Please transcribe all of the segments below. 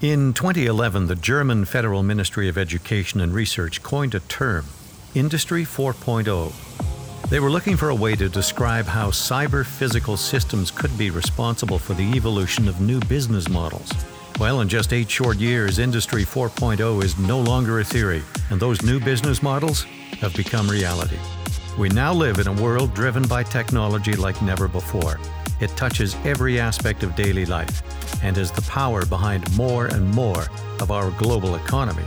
In 2011, the German Federal Ministry of Education and Research coined a term, Industry 4.0. They were looking for a way to describe how cyber physical systems could be responsible for the evolution of new business models. Well, in just eight short years, Industry 4.0 is no longer a theory, and those new business models have become reality. We now live in a world driven by technology like never before. It touches every aspect of daily life and is the power behind more and more of our global economy.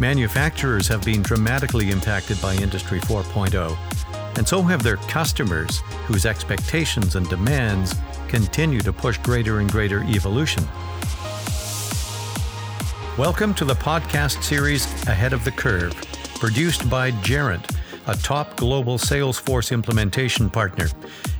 Manufacturers have been dramatically impacted by Industry 4.0, and so have their customers, whose expectations and demands continue to push greater and greater evolution. Welcome to the podcast series Ahead of the Curve, produced by Gerent, a top global Salesforce implementation partner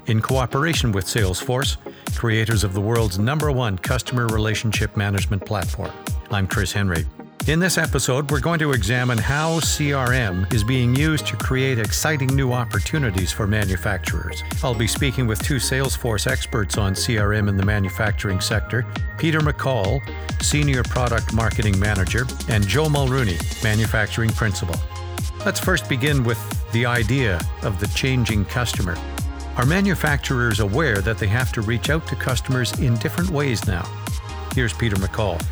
in cooperation with Salesforce, creators of the world's number one customer relationship management platform. I'm Chris Henry. In this episode, we're going to examine how CRM is being used to create exciting new opportunities for manufacturers. I'll be speaking with two Salesforce experts on CRM in the manufacturing sector Peter McCall, Senior Product Marketing Manager, and Joe Mulrooney, Manufacturing Principal. Let's first begin with the idea of the changing customer. Are manufacturers aware that they have to reach out to customers in different ways now? Here's Peter McCall.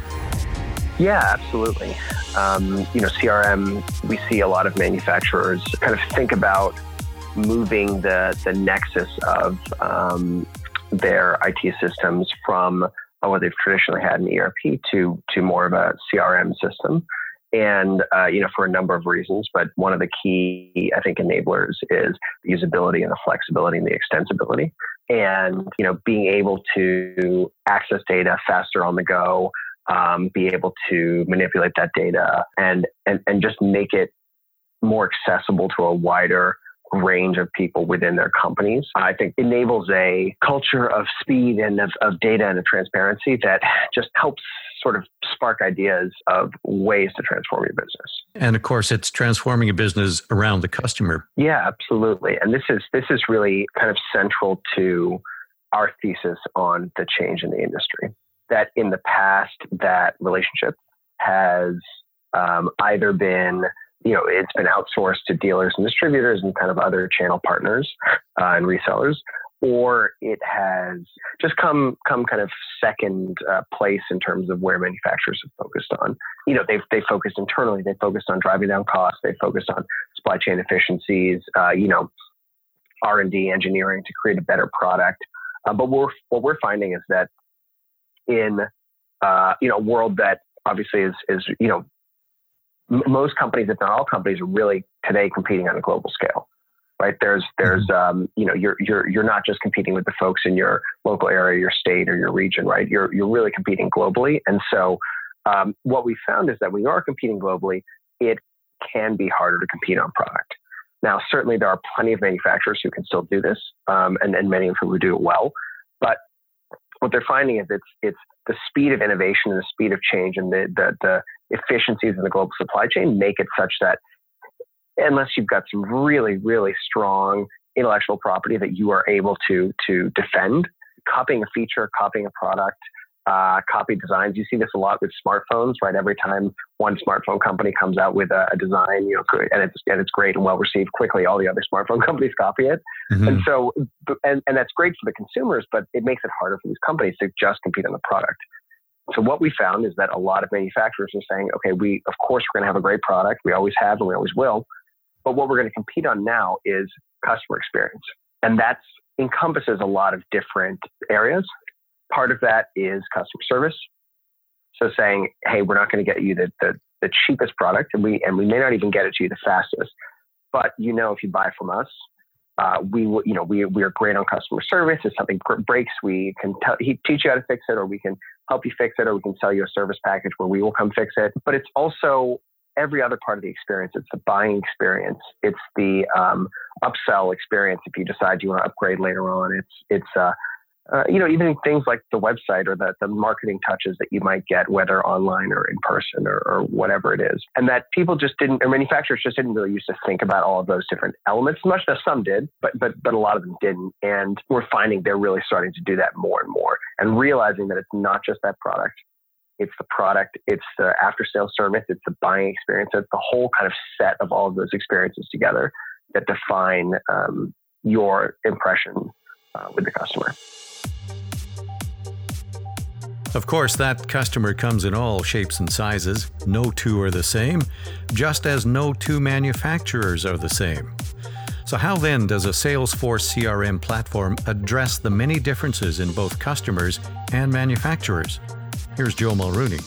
Yeah, absolutely. Um, you know, CRM, we see a lot of manufacturers kind of think about moving the, the nexus of um, their IT systems from what they've traditionally had an ERP to, to more of a CRM system and uh, you know for a number of reasons but one of the key i think enablers is the usability and the flexibility and the extensibility. And you know being able to access data faster on the go um, be able to manipulate that data and, and and just make it more accessible to a wider range of people within their companies. I think enables a culture of speed and of, of data and of transparency that just helps sort of spark ideas of ways to transform your business. And of course, it's transforming a business around the customer. Yeah, absolutely. And this is this is really kind of central to our thesis on the change in the industry. That in the past, that relationship has um, either been you know, it's been outsourced to dealers and distributors and kind of other channel partners uh, and resellers, or it has just come come kind of second uh, place in terms of where manufacturers have focused on. You know, they've they focused internally, they focused on driving down costs, they focused on supply chain efficiencies. Uh, you know, R and D engineering to create a better product. Uh, but we're, what we're finding is that in uh, you know a world that obviously is is you know most companies, if not all companies, are really today competing on a global scale. Right there's there's mm-hmm. um, you know you're you're you're not just competing with the folks in your local area, your state, or your region. Right, you're you're really competing globally. And so um, what we found is that when you are competing globally, it can be harder to compete on product. Now, certainly there are plenty of manufacturers who can still do this, um, and, and many of whom who do it well. What they're finding is it's it's the speed of innovation and the speed of change and the the, the efficiencies in the global supply chain make it such that unless you've got some really, really strong intellectual property that you are able to to defend, copying a feature, copying a product, uh, copy designs. You see this a lot with smartphones, right? Every time one smartphone company comes out with a, a design, you know, and it's and it's great and well received, quickly all the other smartphone companies copy it, mm-hmm. and so and and that's great for the consumers, but it makes it harder for these companies to just compete on the product. So what we found is that a lot of manufacturers are saying, okay, we of course we're going to have a great product, we always have and we always will, but what we're going to compete on now is customer experience, and that encompasses a lot of different areas. Part of that is customer service. So saying, hey, we're not going to get you the, the, the cheapest product, and we and we may not even get it to you the fastest, but you know if you buy from us, uh, we you know we we are great on customer service. If something breaks, we can teach you how to fix it, or we can help you fix it, or we can sell you a service package where we will come fix it. But it's also every other part of the experience. It's the buying experience. It's the um, upsell experience. If you decide you want to upgrade later on, it's it's uh, uh, you know, even things like the website or the, the marketing touches that you might get, whether online or in person or, or whatever it is. And that people just didn't, or manufacturers just didn't really used to think about all of those different elements, much as some did, but, but, but a lot of them didn't. And we're finding they're really starting to do that more and more and realizing that it's not just that product. it's the product, it's the after sales service, it's the buying experience. It's the whole kind of set of all of those experiences together that define um, your impression uh, with the customer. Of course, that customer comes in all shapes and sizes. No two are the same, just as no two manufacturers are the same. So, how then does a Salesforce CRM platform address the many differences in both customers and manufacturers? Here's Joe Mulrooney.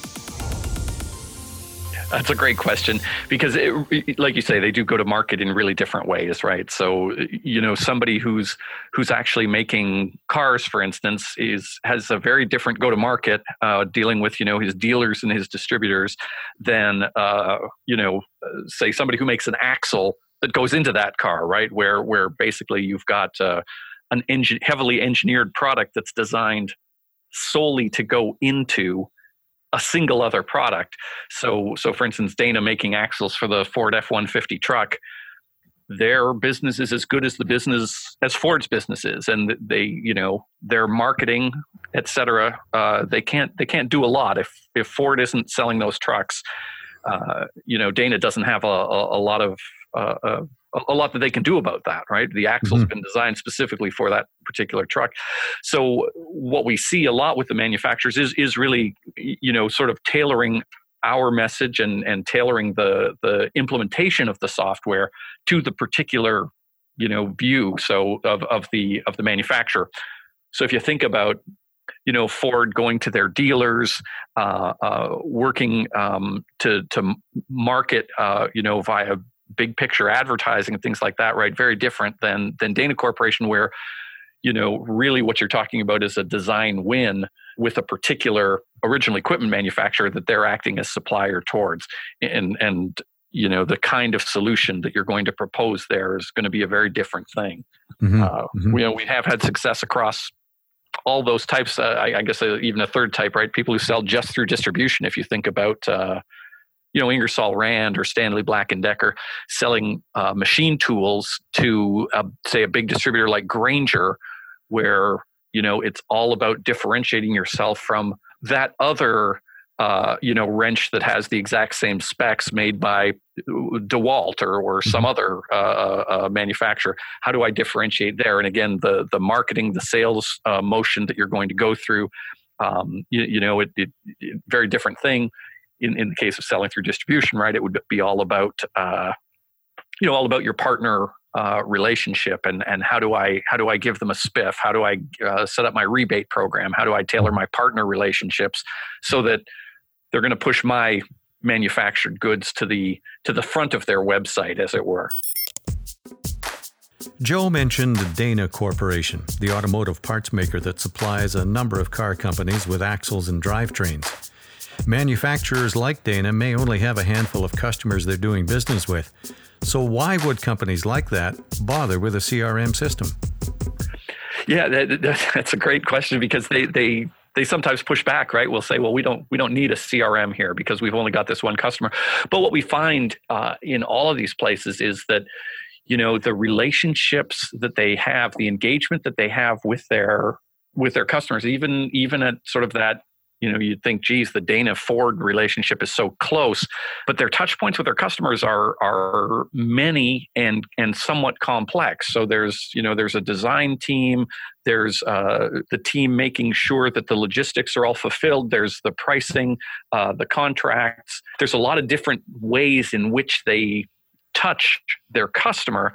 That's a great question because, it, like you say, they do go to market in really different ways, right? So, you know, somebody who's who's actually making cars, for instance, is has a very different go to market, uh, dealing with you know his dealers and his distributors, than uh, you know, say somebody who makes an axle that goes into that car, right? Where where basically you've got uh, an heavily engineered product that's designed solely to go into a single other product. So, so for instance, Dana making axles for the Ford F one fifty truck. Their business is as good as the business as Ford's business is, and they, you know, their marketing, et cetera. Uh, they can't they can't do a lot if if Ford isn't selling those trucks. Uh, you know, Dana doesn't have a, a, a lot of uh, uh a lot that they can do about that, right? The axle's mm-hmm. been designed specifically for that particular truck. So what we see a lot with the manufacturers is is really, you know, sort of tailoring our message and and tailoring the the implementation of the software to the particular, you know, view so of of the of the manufacturer. So if you think about you know Ford going to their dealers, uh, uh, working um, to to market, uh, you know, via big picture advertising and things like that, right? Very different than than Dana Corporation, where you know really what you're talking about is a design win with a particular original equipment manufacturer that they're acting as supplier towards, and and you know the kind of solution that you're going to propose there is going to be a very different thing. Mm-hmm. Uh, mm-hmm. You know, we have had success across all those types. Uh, I, I, guess uh, even a third type, right? People who sell just through distribution. If you think about uh, you know Ingersoll Rand or Stanley Black and Decker selling uh, machine tools to uh, say a big distributor like Grainger, where you know it's all about differentiating yourself from that other uh, you know wrench that has the exact same specs made by DeWalt or, or some mm-hmm. other uh, uh, uh, manufacturer. How do I differentiate there? And again, the the marketing, the sales uh, motion that you're going to go through, um, you, you, know, it, it, it, very different thing in, in the case of selling through distribution, right, it would be all about uh, you know all about your partner uh, relationship and and how do I how do I give them a spiff? How do I uh, set up my rebate program? How do I tailor my partner relationships so that they're going to push my manufactured goods to the to the front of their website, as it were. Joe mentioned Dana Corporation, the automotive parts maker that supplies a number of car companies with axles and drivetrains. Manufacturers like Dana may only have a handful of customers they're doing business with. So, why would companies like that bother with a CRM system? Yeah, that, that's a great question because they, they they sometimes push back right we'll say well we don't we don't need a crm here because we've only got this one customer but what we find uh, in all of these places is that you know the relationships that they have the engagement that they have with their with their customers even even at sort of that you know you'd think geez the dana ford relationship is so close but their touch points with their customers are are many and and somewhat complex. So there's you know there's a design team there's uh, the team making sure that the logistics are all fulfilled there's the pricing uh, the contracts. There's a lot of different ways in which they touch their customer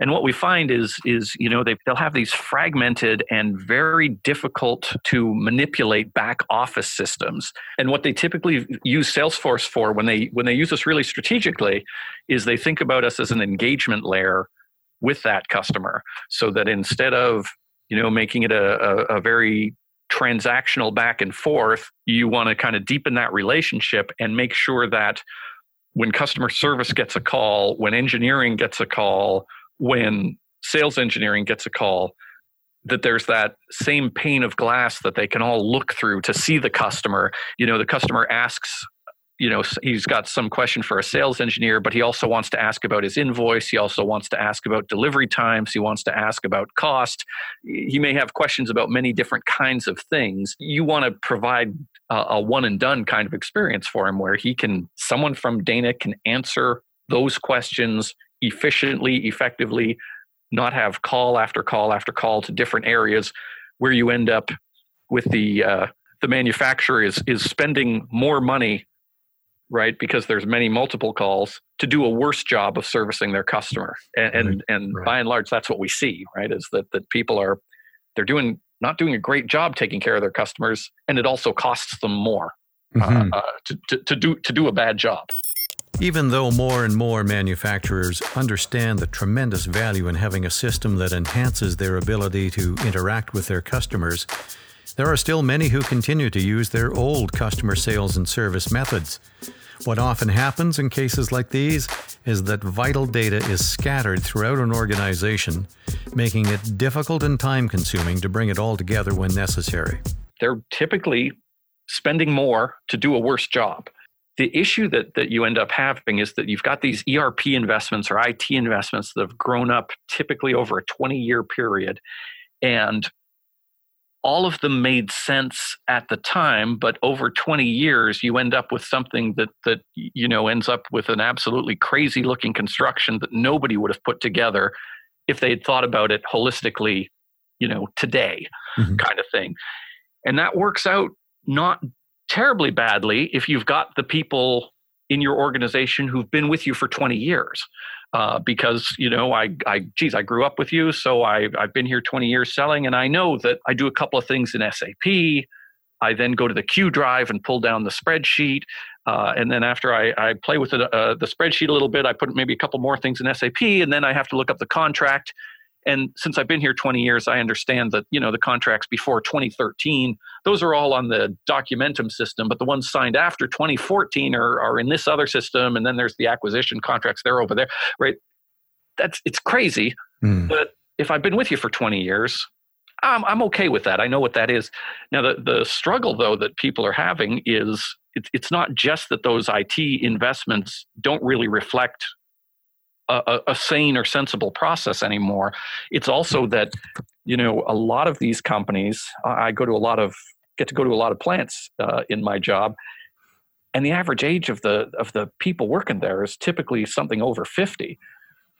and what we find is is you know they, they'll have these fragmented and very difficult to manipulate back office systems. And what they typically use salesforce for when they when they use us really strategically is they think about us as an engagement layer with that customer so that instead of you know making it a, a, a very transactional back and forth you want to kind of deepen that relationship and make sure that when customer service gets a call when engineering gets a call when sales engineering gets a call that there's that same pane of glass that they can all look through to see the customer. You know the customer asks you know he's got some question for a sales engineer but he also wants to ask about his invoice. He also wants to ask about delivery times. He wants to ask about cost. He may have questions about many different kinds of things. You want to provide a, a one and done kind of experience for him where he can someone from dana can answer those questions efficiently effectively not have call after call after call to different areas where you end up with the uh, the manufacturer is is spending more money right because there's many multiple calls to do a worse job of servicing their customer and and, and right. by and large that's what we see right is that that people are they're doing not doing a great job taking care of their customers and it also costs them more mm-hmm. uh, to, to, to do to do a bad job even though more and more manufacturers understand the tremendous value in having a system that enhances their ability to interact with their customers, there are still many who continue to use their old customer sales and service methods. What often happens in cases like these is that vital data is scattered throughout an organization, making it difficult and time consuming to bring it all together when necessary. They're typically spending more to do a worse job. The issue that, that you end up having is that you've got these ERP investments or IT investments that have grown up typically over a 20 year period. And all of them made sense at the time but over 20 years you end up with something that that you know ends up with an absolutely crazy looking construction that nobody would have put together if they had thought about it holistically you know today mm-hmm. kind of thing and that works out not terribly badly if you've got the people in your organization who've been with you for 20 years. Uh, because you know I, I geez i grew up with you so I, i've been here 20 years selling and i know that i do a couple of things in sap i then go to the q drive and pull down the spreadsheet uh, and then after I, I play with the, uh, the spreadsheet a little bit i put maybe a couple more things in sap and then i have to look up the contract and since I've been here 20 years, I understand that you know the contracts before 2013, those are all on the Documentum system, but the ones signed after 2014 are, are in this other system, and then there's the acquisition contracts they're over there, right? That's it's crazy, mm. but if I've been with you for 20 years, I'm, I'm okay with that. I know what that is. Now, the, the struggle, though, that people are having is it's, it's not just that those IT investments don't really reflect a, a, sane or sensible process anymore. It's also that you know a lot of these companies. I go to a lot of get to go to a lot of plants uh, in my job, and the average age of the of the people working there is typically something over fifty.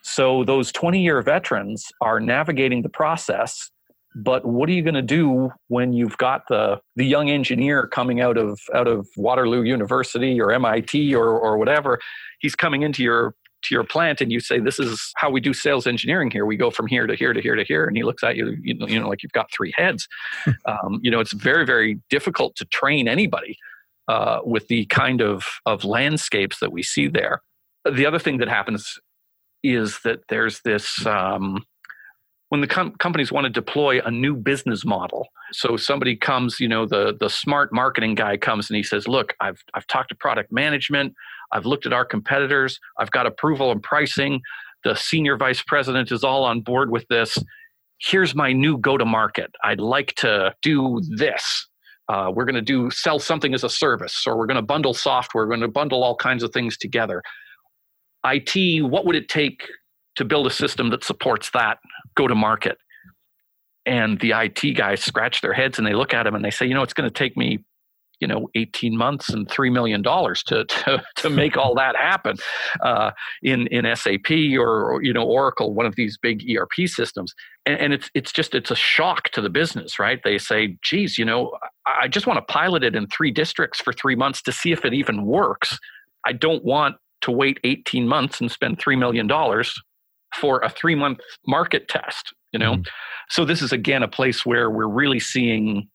So those twenty year veterans are navigating the process. But what are you going to do when you've got the the young engineer coming out of out of Waterloo University or MIT or or whatever? He's coming into your to your plant and you say, "This is how we do sales engineering here. We go from here to here to here to here," and he looks at you, you know, you know like you've got three heads. um, you know, it's very very difficult to train anybody uh, with the kind of of landscapes that we see there. The other thing that happens is that there's this. Um, when the com- companies want to deploy a new business model so somebody comes you know the the smart marketing guy comes and he says look i've i've talked to product management I've looked at our competitors. I've got approval and pricing. The senior vice president is all on board with this. Here's my new go to market. I'd like to do this. Uh, we're going to do sell something as a service, or we're going to bundle software. We're going to bundle all kinds of things together. IT, what would it take to build a system that supports that go to market? And the IT guys scratch their heads and they look at him and they say, you know, it's going to take me you know 18 months and three million dollars to, to to make all that happen uh, in in SAP or, or, you know Oracle, one of these big ERP systems, and, and, it's it's just it's a shock to the business, right? They say, "Geez, you know, I just want to pilot it in three districts for three months to see if it even works. I don't want to wait 18 months and spend three million dollars for a three month market test." You know, mm-hmm. so this is again a place where we're really seeing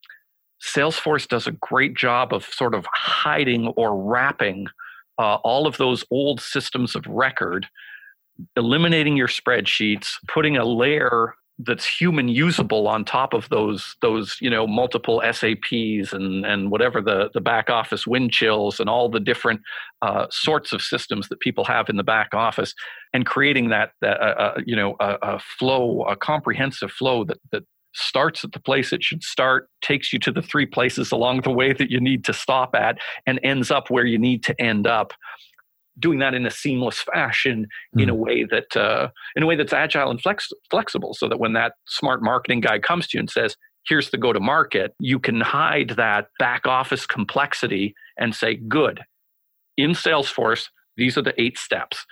Salesforce does a great job of sort of hiding or wrapping uh, all of those old systems of record, eliminating your spreadsheets, putting a layer that's human usable on top of those those you know multiple SAPs and and whatever the the back office Windchills and all the different uh, sorts of systems that people have in the back office, and creating that that uh, uh you know a, a, flow, a comprehensive flow that that starts at the place it should start, takes you to the three places along the way that you need to stop at, and ends up where you need to end up. Doing that in a seamless fashion, in a hmm. way that uh, in a way that's agile and flex- flexible, so that when that smart marketing guy comes to you and says, "Here's the go to market," you can hide that back office complexity and say, "Good." In Salesforce, these are the eight steps.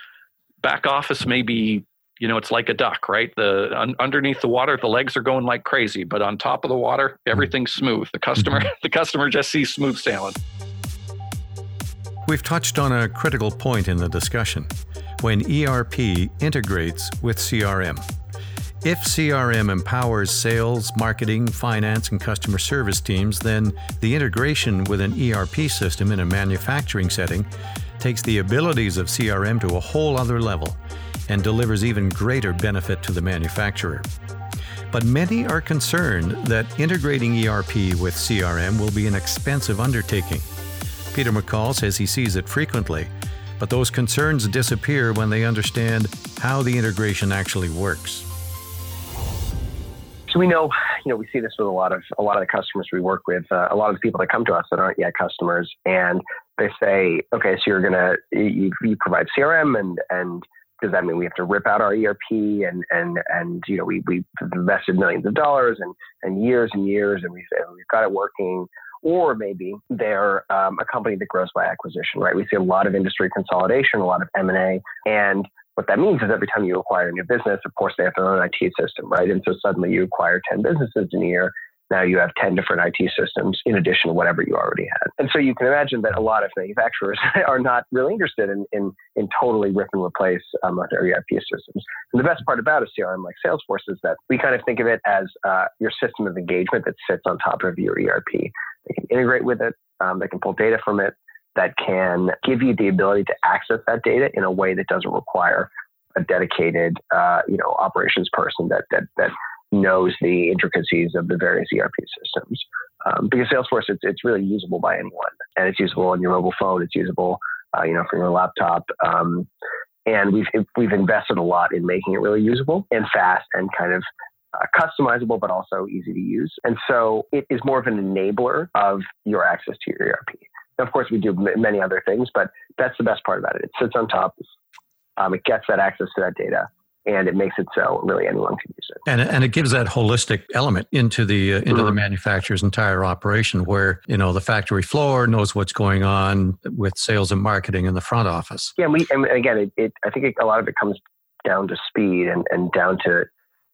Back office may be you know it's like a duck right? The un, underneath the water the legs are going like crazy but on top of the water everything's smooth. The customer mm-hmm. the customer just sees smooth sailing. We've touched on a critical point in the discussion. When erp integrates with crm if CRM empowers sales, marketing, finance, and customer service teams, then the integration with an ERP system in a manufacturing setting takes the abilities of CRM to a whole other level and delivers even greater benefit to the manufacturer. But many are concerned that integrating ERP with CRM will be an expensive undertaking. Peter McCall says he sees it frequently, but those concerns disappear when they understand how the integration actually works. So we know, you know, we see this with a lot of a lot of the customers we work with, uh, a lot of the people that come to us that aren't yet customers, and they say, okay, so you're gonna you, you provide CRM and and does that mean we have to rip out our ERP and and and you know we we invested millions of dollars and and years and years and we've and we've got it working. Or maybe they're um, a company that grows by acquisition right? We see a lot of industry consolidation a lot of M&A and what that means is every time you acquire a new business of course they have their own IT system right? And so suddenly you acquire 10 businesses in a year now you have 10 different IT systems in addition to whatever you already had. And so you can imagine that a lot of manufacturers are not really interested in, in, in totally rip and replace um, their ERP systems. And the best part about a CRM like Salesforce is that we kind of think of it as uh, your system of engagement that sits on top of your ERP. They can integrate with it, um, they can pull data from it, that can give you the ability to access that data in a way that doesn't require a dedicated, uh, you know, operations person that that that knows the intricacies of the various ERP systems. Um, because Salesforce, it's, it's really usable by anyone, and it's usable on your mobile phone. It's usable, uh, you know, from your laptop. Um, and we've we've invested a lot in making it really usable and fast and kind of uh, customizable, but also easy to use. And so it is more of an enabler of your access to your ERP. Now, of course, we do m- many other things, but that's the best part about it. It sits on top. Um, it gets that access to that data and it makes it so really anyone can use it. And and it gives that holistic element into the uh, into mm-hmm. the manufacturer's entire operation, where you know the factory floor knows what's going on with sales and marketing in the front office. Yeah, and we and again, it, it I think it, a lot of it comes down to speed and and down to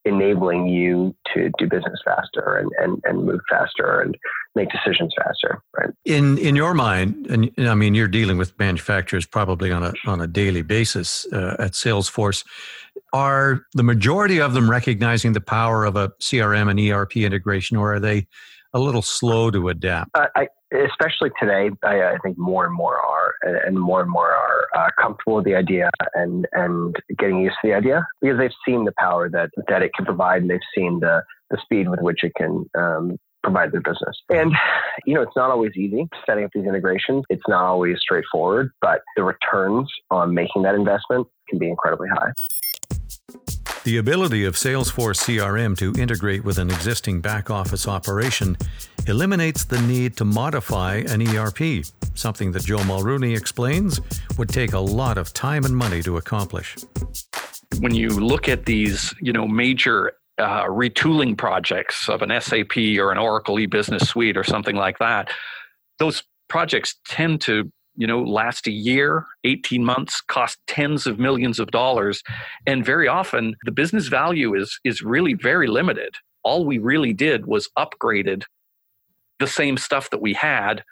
enabling you to do business faster and, and, and move faster and make decisions faster right? In in your mind and i mean you're dealing with manufacturers probably on a on a daily basis uh, at salesforce. Are the majority of them recognizing the power of a crm and erp integration or are they a little slow to adapt? Uh, I, especially today I, I, think more and more are and more and more are uh, comfortable with the idea and and getting used to the idea because they've seen the power that that it can provide and they've seen the the speed with which it can um, provide their business. And, you know, it's not always easy setting up these integrations. It's not always straightforward, but the returns on making that investment can be incredibly high. The ability of Salesforce CRM to integrate with an existing back office operation eliminates the need to modify an ERP, something that Joe Mulrooney explains would take a lot of time and money to accomplish. When you look at these, you know, major uh, retooling projects of an SAP or an Oracle e-business suite or something like that, those projects tend to you know last a year 18 months cost tens of millions of dollars and very often the business value is is really very limited all we really did was upgraded the same stuff that we had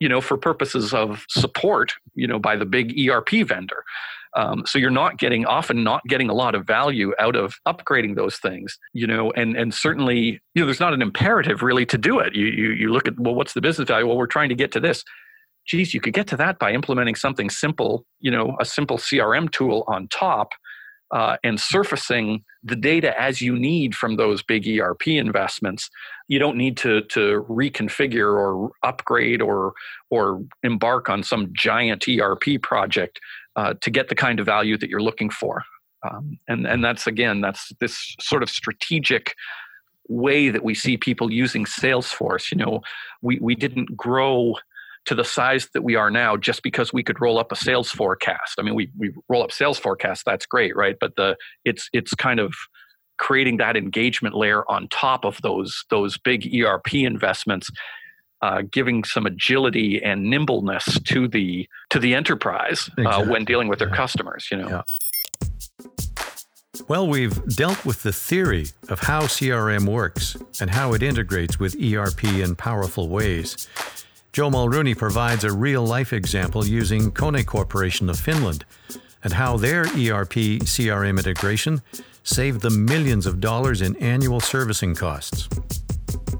you know for purposes of support you know by the big erp vendor um, so you're not getting often not getting a lot of value out of upgrading those things, you know, and and certainly you know there's not an imperative really to do it. You you you look at well, what's the business value? Well, we're trying to get to this. Geez, you could get to that by implementing something simple, you know, a simple CRM tool on top. Uh, and surfacing the data as you need from those big ERP investments. You don't need to to reconfigure or upgrade or or embark on some giant ERP project uh, to get the kind of value that you're looking for. Um, and and that's again that's this sort of strategic way that we see people using Salesforce. You know, we, we didn't grow to the size that we are now just because we could roll up a sales forecast. I mean, we, we roll up sales forecasts, that's great, right? But the it's it's kind of creating that engagement layer on top of those those big ERP investments, uh, giving some agility and nimbleness to the to the enterprise uh, exactly. uh, when dealing with their yeah. customers. You know. Yeah. Well, we've dealt with the theory of how CRM works and how it integrates with ERP in powerful ways. Joe Mulrooney provides a real life example using Kone Corporation of Finland and how their ERP CRM integration saved them millions of dollars in annual servicing costs.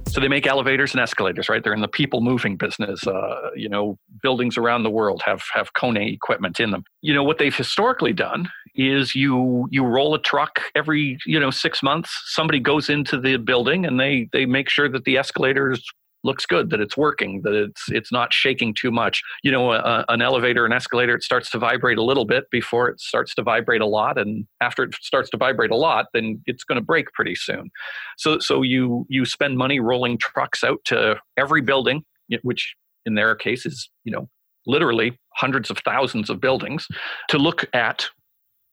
So they make elevators and escalators, right? They're in the people moving business. Uh, you know, buildings around the world have have Kone equipment in them. You know what they've historically done is you you roll a truck every you know six months. Somebody goes into the building and they they make sure that the escalators looks good that it's working that it's it's not shaking too much. You know a, an elevator an escalator it starts to vibrate a little bit before it starts to vibrate a lot and after it starts to vibrate a lot then it's going to break pretty soon. So so you you spend money rolling trucks out to every building which in their case is you know literally hundreds of thousands of buildings to look at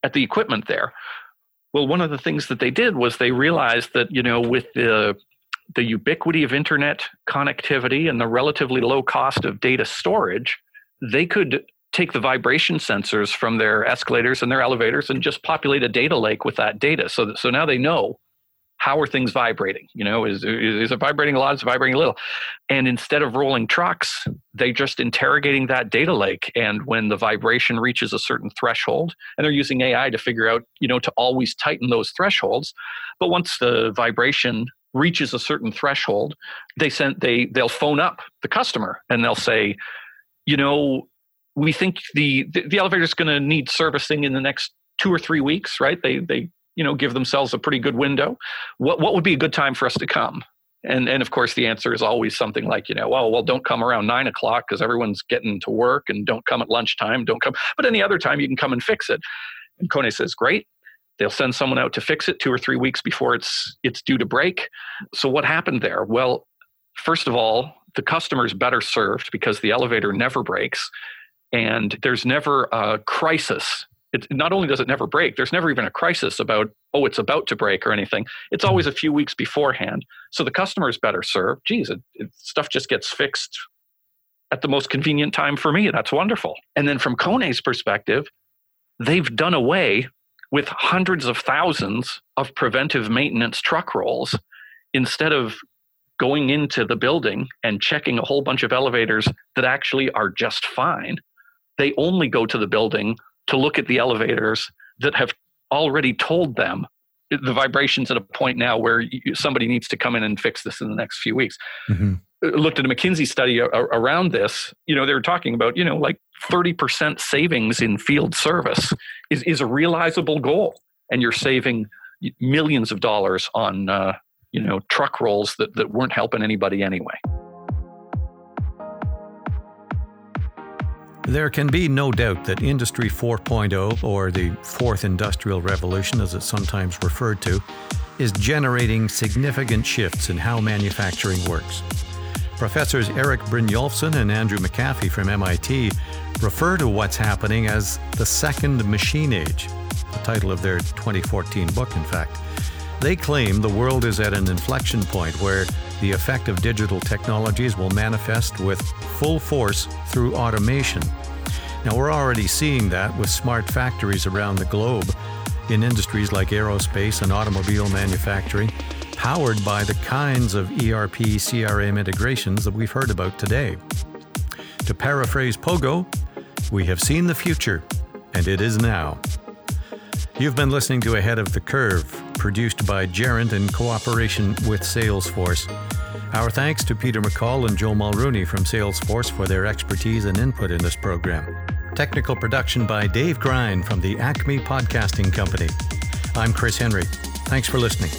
at the equipment there. Well one of the things that they did was they realized that you know with the the ubiquity of internet connectivity and the relatively low cost of data storage, they could take the vibration sensors from their escalators and their elevators and just populate a data lake with that data. So, so now they know how are things vibrating? You know, is, is it vibrating a lot? Is it vibrating a little? And instead of rolling trucks, they just interrogating that data lake. And when the vibration reaches a certain threshold, and they're using AI to figure out, you know, to always tighten those thresholds. But once the vibration reaches a certain threshold, they send they they'll phone up the customer and they'll say, you know, we think the the, the elevator is going to need servicing in the next two or three weeks, right? They they you know give themselves a pretty good window. What what would be a good time for us to come? And and of course the answer is always something like you know well well don't come around nine o'clock because everyone's getting to work and don't come at lunchtime don't come but any other time you can come and fix it. And Kone says great They'll send someone out to fix it two or three weeks before it's it's due to break. So what happened there? Well, first of all, the customer is better served because the elevator never breaks, and there's never a crisis. It, not only does it never break, there's never even a crisis about oh it's about to break or anything. It's mm-hmm. always a few weeks beforehand. So the customer is better served. Geez, it, it, stuff just gets fixed at the most convenient time for me. That's wonderful. And then from Kone's perspective, they've done away with hundreds of thousands of preventive maintenance truck rolls instead of going into the building and checking a whole bunch of elevators that actually are just fine. They only go to the building to look at the elevators that have already told them the vibrations at a point now where somebody needs to come in and fix this in the next few weeks. Mm-hmm. Looked at a McKinsey study around this. You know, they were talking about, you know, like 30% savings in field service is, is a realizable goal. And you're saving millions of dollars on, uh, you know, truck rolls that, that weren't helping anybody anyway. There can be no doubt that Industry 4.0, or the Fourth Industrial Revolution as it's sometimes referred to, is generating significant shifts in how manufacturing works. Professors Eric Brynjolfsson and Andrew McAfee from MIT refer to what's happening as the second machine age, the title of their 2014 book, in fact. They claim the world is at an inflection point where the effect of digital technologies will manifest with full force through automation. Now, we're already seeing that with smart factories around the globe in industries like aerospace and automobile manufacturing, powered by the kinds of ERP CRM integrations that we've heard about today. To paraphrase Pogo, we have seen the future, and it is now. You've been listening to Ahead of the Curve, produced by Gerent in cooperation with Salesforce. Our thanks to Peter McCall and Joe Mulrooney from Salesforce for their expertise and input in this program. Technical production by Dave Grind from the Acme Podcasting Company. I'm Chris Henry. Thanks for listening.